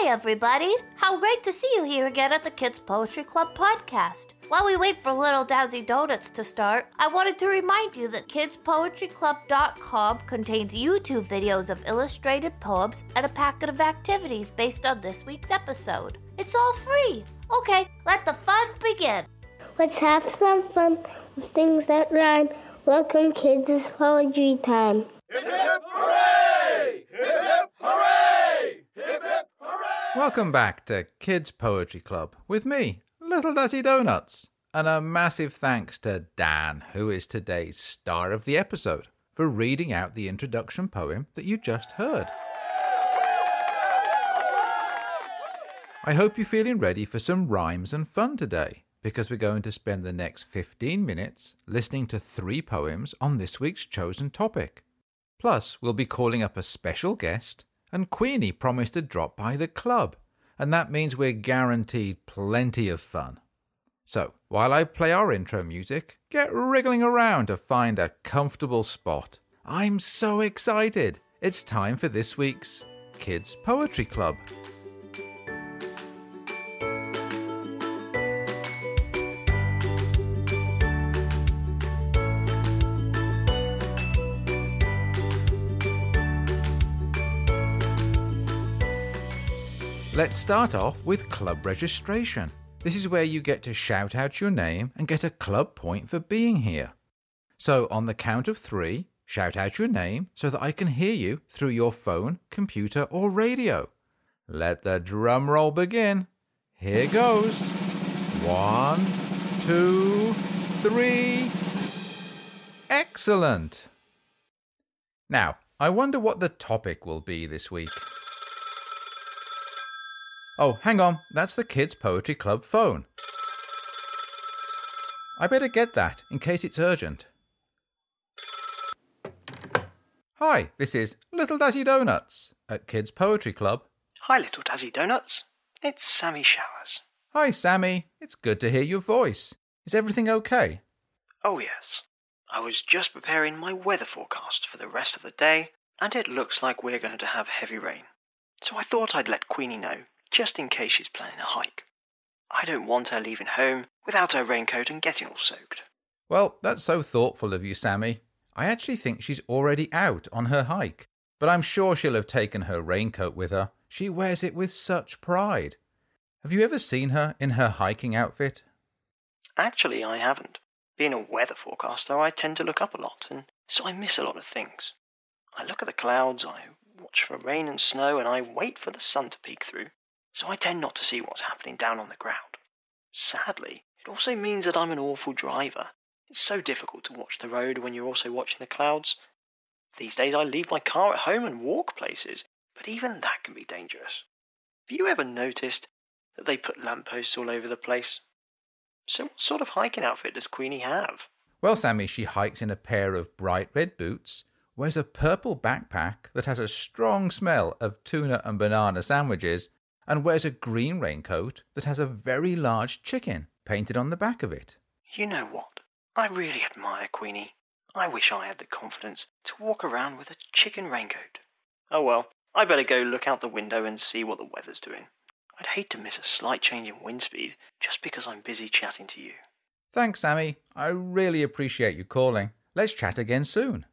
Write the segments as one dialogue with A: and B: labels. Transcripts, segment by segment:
A: Hey, everybody! How great to see you here again at the Kids Poetry Club podcast. While we wait for Little Dazzy Donuts to start, I wanted to remind you that kidspoetryclub.com contains YouTube videos of illustrated poems and a packet of activities based on this week's episode. It's all free. Okay, let the fun begin.
B: Let's have some fun with things that rhyme. Welcome, kids, it's poetry time.
C: Hip hip hooray! Hip hip hooray! Hip hip hooray!
D: Welcome back to Kids Poetry Club with me, Little Dazzy Donuts. And a massive thanks to Dan, who is today's star of the episode, for reading out the introduction poem that you just heard. I hope you're feeling ready for some rhymes and fun today, because we're going to spend the next 15 minutes listening to three poems on this week's chosen topic. Plus, we'll be calling up a special guest, and Queenie promised to drop by the club, and that means we're guaranteed plenty of fun. So, while I play our intro music, get wriggling around to find a comfortable spot. I'm so excited! It's time for this week's Kids Poetry Club. Let's start off with club registration. This is where you get to shout out your name and get a club point for being here. So, on the count of three, shout out your name so that I can hear you through your phone, computer, or radio. Let the drum roll begin. Here goes. One, two, three. Excellent. Now, I wonder what the topic will be this week. Oh, hang on, that's the Kids Poetry Club phone. I better get that in case it's urgent. Hi, this is Little Dazzy Donuts at Kids Poetry Club.
E: Hi, little Dazzy Donuts. It's Sammy Showers.
D: Hi, Sammy. It's good to hear your voice. Is everything okay?
E: Oh, yes. I was just preparing my weather forecast for the rest of the day, and it looks like we're going to have heavy rain. So I thought I'd let Queenie know, just in case she's planning a hike. I don't want her leaving home without her raincoat and getting all soaked.
D: Well, that's so thoughtful of you, Sammy. I actually think she's already out on her hike, but I'm sure she'll have taken her raincoat with her. She wears it with such pride. Have you ever seen her in her hiking outfit?
E: Actually, I haven't. Being a weather forecaster, I tend to look up a lot, and so I miss a lot of things. I look at the clouds, I watch for rain and snow, and I wait for the sun to peek through, so I tend not to see what's happening down on the ground. Sadly, it also means that I'm an awful driver. It's so difficult to watch the road when you're also watching the clouds. These days I leave my car at home and walk places, but even that can be dangerous. Have you ever noticed that they put lampposts all over the place? So, what sort of hiking outfit does Queenie have?
D: Well, Sammy, she hikes in a pair of bright red boots, wears a purple backpack that has a strong smell of tuna and banana sandwiches, and wears a green raincoat that has a very large chicken painted on the back of it.
E: You know what? I really admire Queenie. I wish I had the confidence to walk around with a chicken raincoat. Oh well, I better go look out the window and see what the weather's doing. I'd hate to miss a slight change in wind speed just because I'm busy chatting to you.
D: Thanks, Sammy. I really appreciate you calling. Let's chat again soon.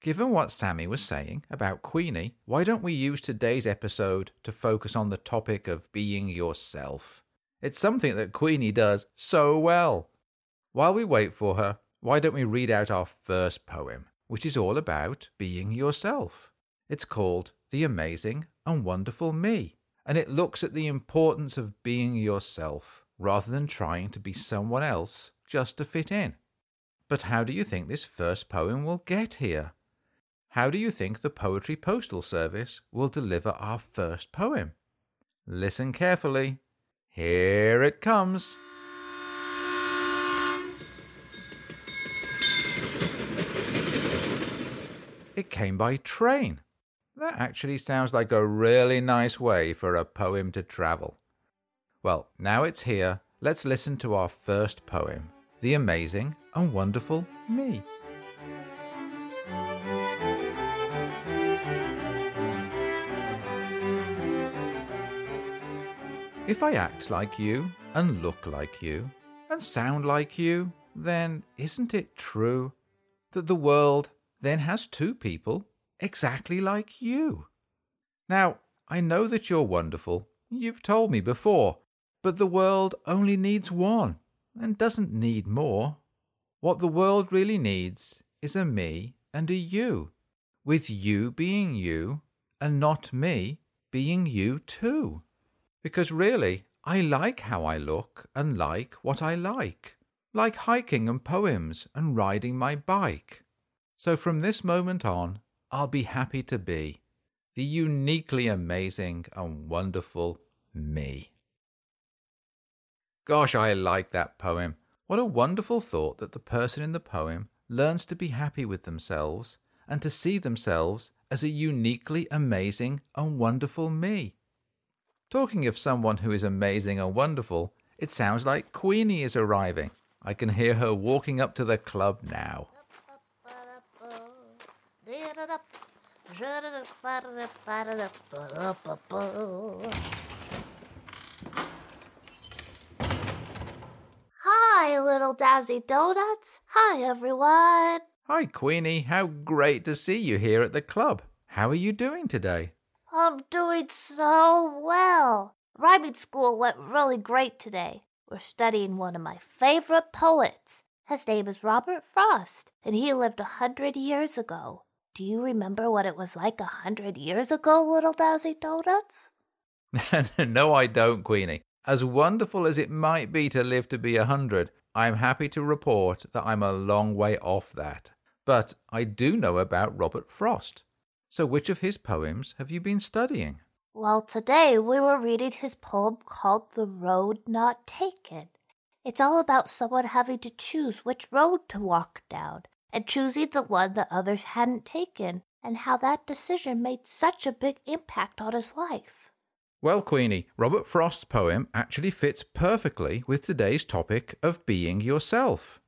D: Given what Sammy was saying about Queenie, why don't we use today's episode to focus on the topic of being yourself? It's something that Queenie does so well. While we wait for her, why don't we read out our first poem, which is all about being yourself? It's called The Amazing and Wonderful Me, and it looks at the importance of being yourself rather than trying to be someone else just to fit in. But how do you think this first poem will get here? How do you think the Poetry Postal Service will deliver our first poem? Listen carefully. Here it comes. It came by train. That actually sounds like a really nice way for a poem to travel. Well, now it's here. Let's listen to our first poem The Amazing and Wonderful Me. If I act like you, and look like you, and sound like you, then isn't it true that the world then has two people exactly like you? Now, I know that you're wonderful, you've told me before, but the world only needs one and doesn't need more. What the world really needs is a me and a you, with you being you and not me being you too. Because really, I like how I look and like what I like, like hiking and poems and riding my bike. So from this moment on, I'll be happy to be the uniquely amazing and wonderful me. Gosh, I like that poem. What a wonderful thought that the person in the poem learns to be happy with themselves and to see themselves as a uniquely amazing and wonderful me. Talking of someone who is amazing and wonderful, it sounds like Queenie is arriving. I can hear her walking up to the club now.
A: Hi, little Dazzy Donuts. Hi, everyone.
D: Hi, Queenie. How great to see you here at the club. How are you doing today?
A: I'm doing so well. Rhyming school went really great today. We're studying one of my favorite poets. His name is Robert Frost, and he lived a hundred years ago. Do you remember what it was like a hundred years ago, little Dazzy Donuts?
D: no, I don't, Queenie. As wonderful as it might be to live to be a hundred, I'm happy to report that I'm a long way off that. But I do know about Robert Frost. So, which of his poems have you been studying?
A: Well, today we were reading his poem called The Road Not Taken. It's all about someone having to choose which road to walk down and choosing the one that others hadn't taken, and how that decision made such a big impact on his life.
D: Well, Queenie, Robert Frost's poem actually fits perfectly with today's topic of being yourself.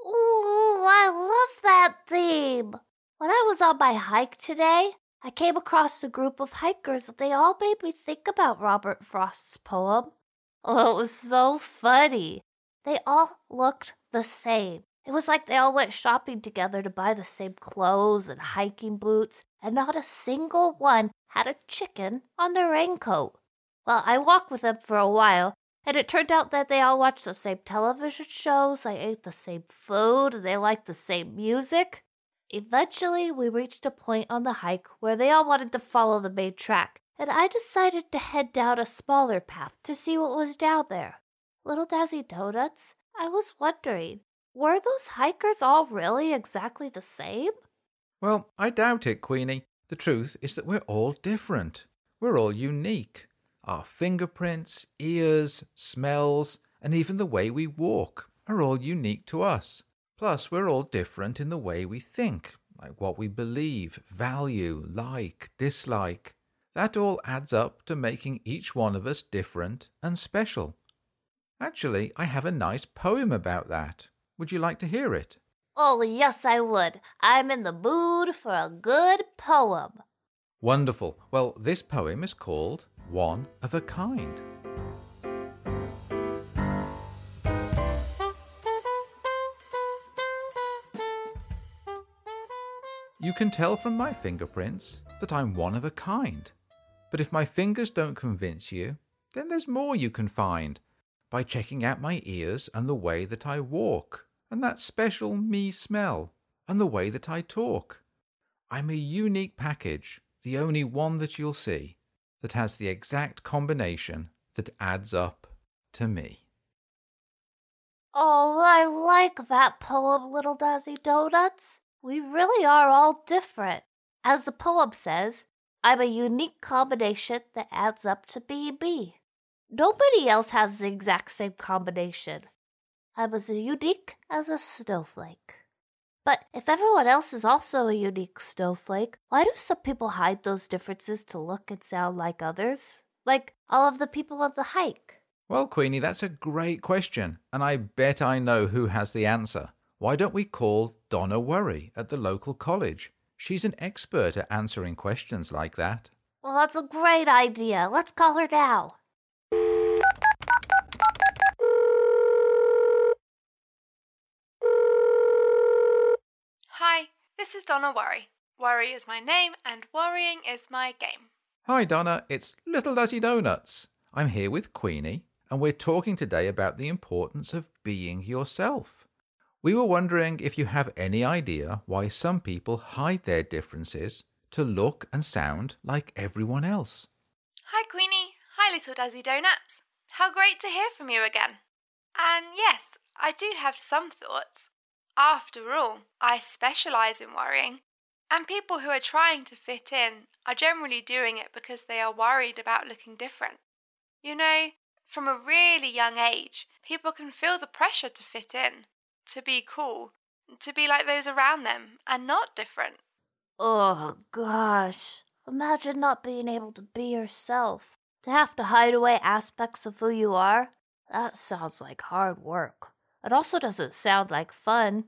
A: Ooh, I love that theme. When I was on my hike today, I came across a group of hikers and they all made me think about Robert Frost's poem. Oh, it was so funny. They all looked the same. It was like they all went shopping together to buy the same clothes and hiking boots, and not a single one had a chicken on their raincoat. Well, I walked with them for a while, and it turned out that they all watched the same television shows, they ate the same food, and they liked the same music. Eventually, we reached a point on the hike where they all wanted to follow the main track, and I decided to head down a smaller path to see what was down there. Little Dazzy Donuts, I was wondering, were those hikers all really exactly the same?
D: Well, I doubt it, Queenie. The truth is that we're all different. We're all unique. Our fingerprints, ears, smells, and even the way we walk are all unique to us. Plus, we're all different in the way we think, like what we believe, value, like, dislike. That all adds up to making each one of us different and special. Actually, I have a nice poem about that. Would you like to hear it?
A: Oh, yes, I would. I'm in the mood for a good poem.
D: Wonderful. Well, this poem is called One of a Kind. You can tell from my fingerprints that I'm one of a kind. But if my fingers don't convince you, then there's more you can find by checking out my ears and the way that I walk, and that special me smell, and the way that I talk. I'm a unique package, the only one that you'll see, that has the exact combination that adds up to me.
A: Oh, I like that poem, Little Dazzy Donuts. We really are all different. As the poem says, I'm a unique combination that adds up to being me. Nobody else has the exact same combination. I'm as unique as a snowflake. But if everyone else is also a unique snowflake, why do some people hide those differences to look and sound like others? Like all of the people on the hike.
D: Well, Queenie, that's a great question, and I bet I know who has the answer. Why don't we call Donna Worry at the local college? She's an expert at answering questions like that.
A: Well, that's a great idea. Let's call her now.
F: Hi, this is Donna Worry. Worry is my name, and worrying is my game.
D: Hi, Donna. It's Little Dazzy Donuts. I'm here with Queenie, and we're talking today about the importance of being yourself. We were wondering if you have any idea why some people hide their differences to look and sound like everyone else.
F: Hi, Queenie. Hi, Little Dazzy Donuts. How great to hear from you again. And yes, I do have some thoughts. After all, I specialise in worrying, and people who are trying to fit in are generally doing it because they are worried about looking different. You know, from a really young age, people can feel the pressure to fit in, to be cool, to be like those around them, and not different.
A: Oh, gosh. Imagine not being able to be yourself. To have to hide away aspects of who you are. That sounds like hard work. It also doesn't sound like fun.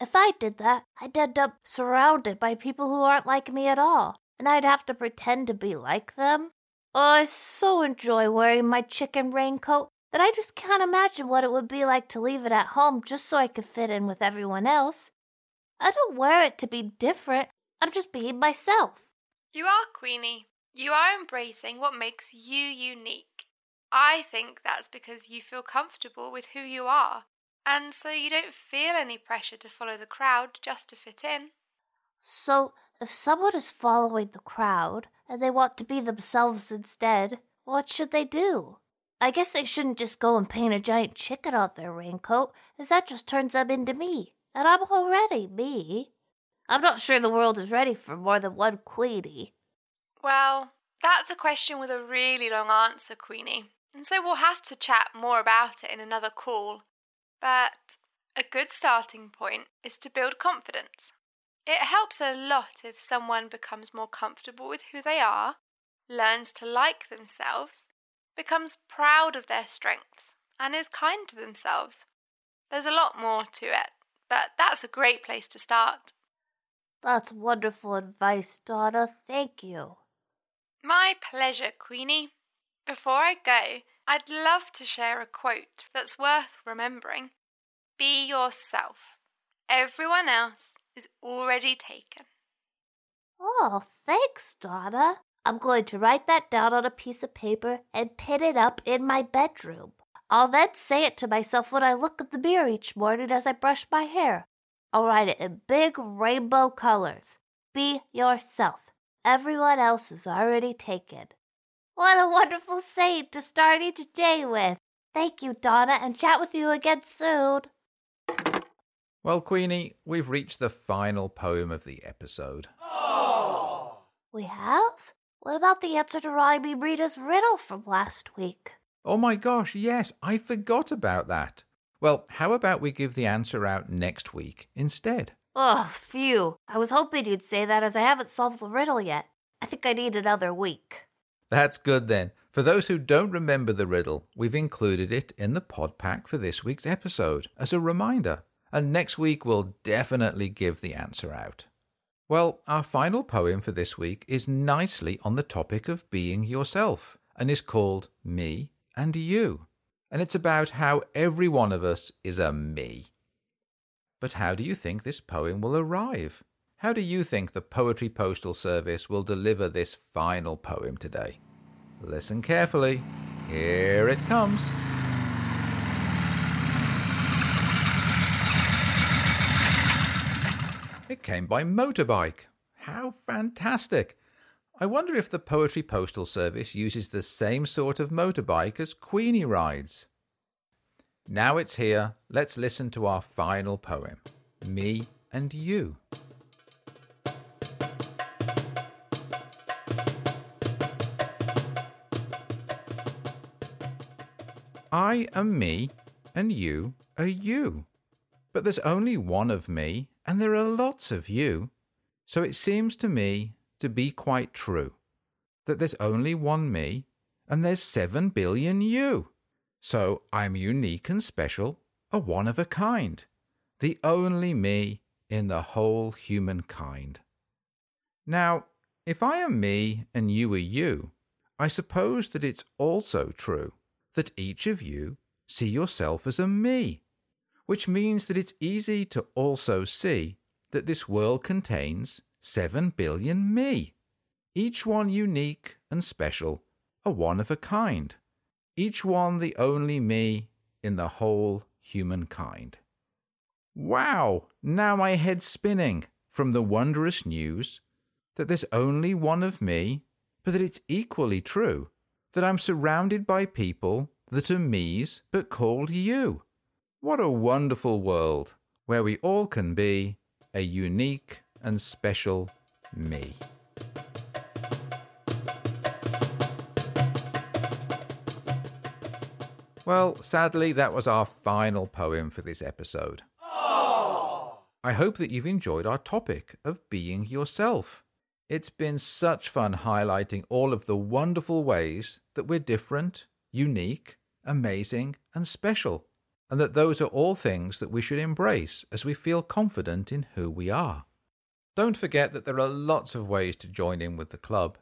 A: If I did that, I'd end up surrounded by people who aren't like me at all, and I'd have to pretend to be like them. Oh, I so enjoy wearing my chicken raincoat that I just can't imagine what it would be like to leave it at home just so I could fit in with everyone else. I don't wear it to be different, I'm just being myself.
F: You are, Queenie. You are embracing what makes you unique. I think that's because you feel comfortable with who you are, and so you don't feel any pressure to follow the crowd just to fit in.
A: So, if someone is following the crowd and they want to be themselves instead, what should they do? I guess they shouldn't just go and paint a giant chicken on their raincoat, as that just turns them into me, and I'm already me. I'm not sure the world is ready for more than one Queenie.
F: Well, that's a question with a really long answer, Queenie, and so we'll have to chat more about it in another call. But a good starting point is to build confidence. It helps a lot if someone becomes more comfortable with who they are, learns to like themselves, becomes proud of their strengths, and is kind to themselves. There's a lot more to it, but that's a great place to start.
A: That's wonderful advice, Donna. Thank you.
F: My pleasure, Queenie. Before I go, I'd love to share a quote that's worth remembering. Be yourself. Everyone else is already taken.
A: Oh, thanks, Donna. I'm going to write that down on a piece of paper and pin it up in my bedroom. I'll then say it to myself when I look at the mirror each morning as I brush my hair. I'll write it in big rainbow colors. Be yourself. Everyone else is already taken. What a wonderful saying to start each day with. Thank you, Donna, and chat with you again soon.
D: Well, Queenie, we've reached the final poem of the episode.
A: We have? What about the answer to Rhyme Rita's riddle from last week?
D: Oh my gosh, yes, I forgot about that. Well, how about we give the answer out next week instead?
A: Oh, phew. I was hoping you'd say that as I haven't solved the riddle yet. I think I need another week.
D: That's good then. For those who don't remember the riddle, we've included it in the pod pack for this week's episode as a reminder. And next week we'll definitely give the answer out. Well, our final poem for this week is nicely on the topic of being yourself and is called Me and You. And it's about how every one of us is a me. But how do you think this poem will arrive? How do you think the Poetry Postal Service will deliver this final poem today? Listen carefully. Here it comes. It came by motorbike. How fantastic! I wonder if the Poetry Postal Service uses the same sort of motorbike as Queenie rides. Now it's here, let's listen to our final poem Me and You. I am me, and you are you. But there's only one of me, and there are lots of you. So it seems to me to be quite true that there's only one me, and there's seven billion you. So I'm unique and special, a one of a kind, the only me in the whole humankind. Now, if I am me and you are you, I suppose that it's also true that each of you see yourself as a me, which means that it's easy to also see that this world contains 7 billion me, each one unique and special, a one of a kind, each one the only me in the whole humankind. Wow! Now my head's spinning from the wondrous news that there's only one of me, but that it's equally true that I'm surrounded by people that are me's but called you. What a wonderful world where we all can be a unique and special me. Well, sadly, that was our final poem for this episode. I hope that you've enjoyed our topic of being yourself. It's been such fun highlighting all of the wonderful ways that we're different, unique, amazing, and special, and that those are all things that we should embrace as we feel confident in who we are. Don't forget that there are lots of ways to join in with the club.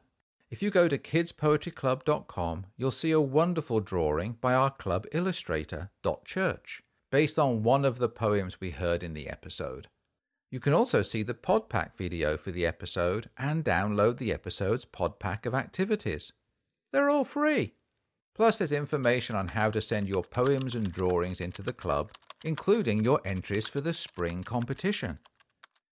D: If you go to kidspoetryclub.com, you'll see a wonderful drawing by our club illustrator, Dot Church, based on one of the poems we heard in the episode. You can also see the Podpack video for the episode and download the episode's Podpack of activities. They're all free. Plus, there's information on how to send your poems and drawings into the club, including your entries for the spring competition.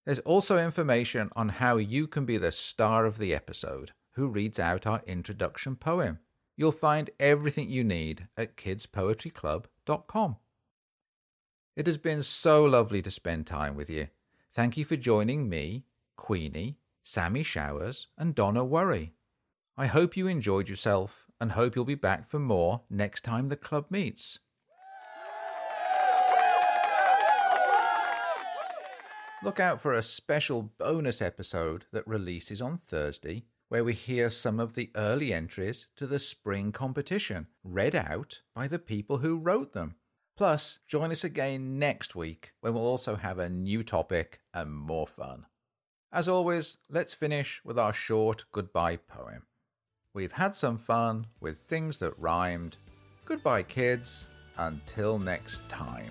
D: There's also information on how you can be the star of the episode who reads out our introduction poem. You'll find everything you need at kidspoetryclub.com. It has been so lovely to spend time with you. Thank you for joining me, Queenie, Sammy Showers, and Donna Worry. I hope you enjoyed yourself and hope you'll be back for more next time the club meets. Look out for a special bonus episode that releases on Thursday where we hear some of the early entries to the spring competition read out by the people who wrote them. Plus, join us again next week when we'll also have a new topic and more fun. As always, let's finish with our short goodbye poem. We've had some fun with things that rhymed. Goodbye, kids. Until next time.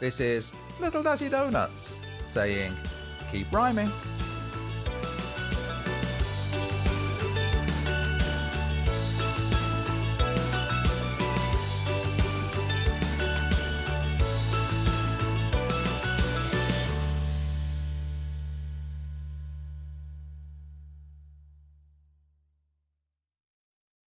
D: This is Little Dazzy Donuts saying, keep rhyming.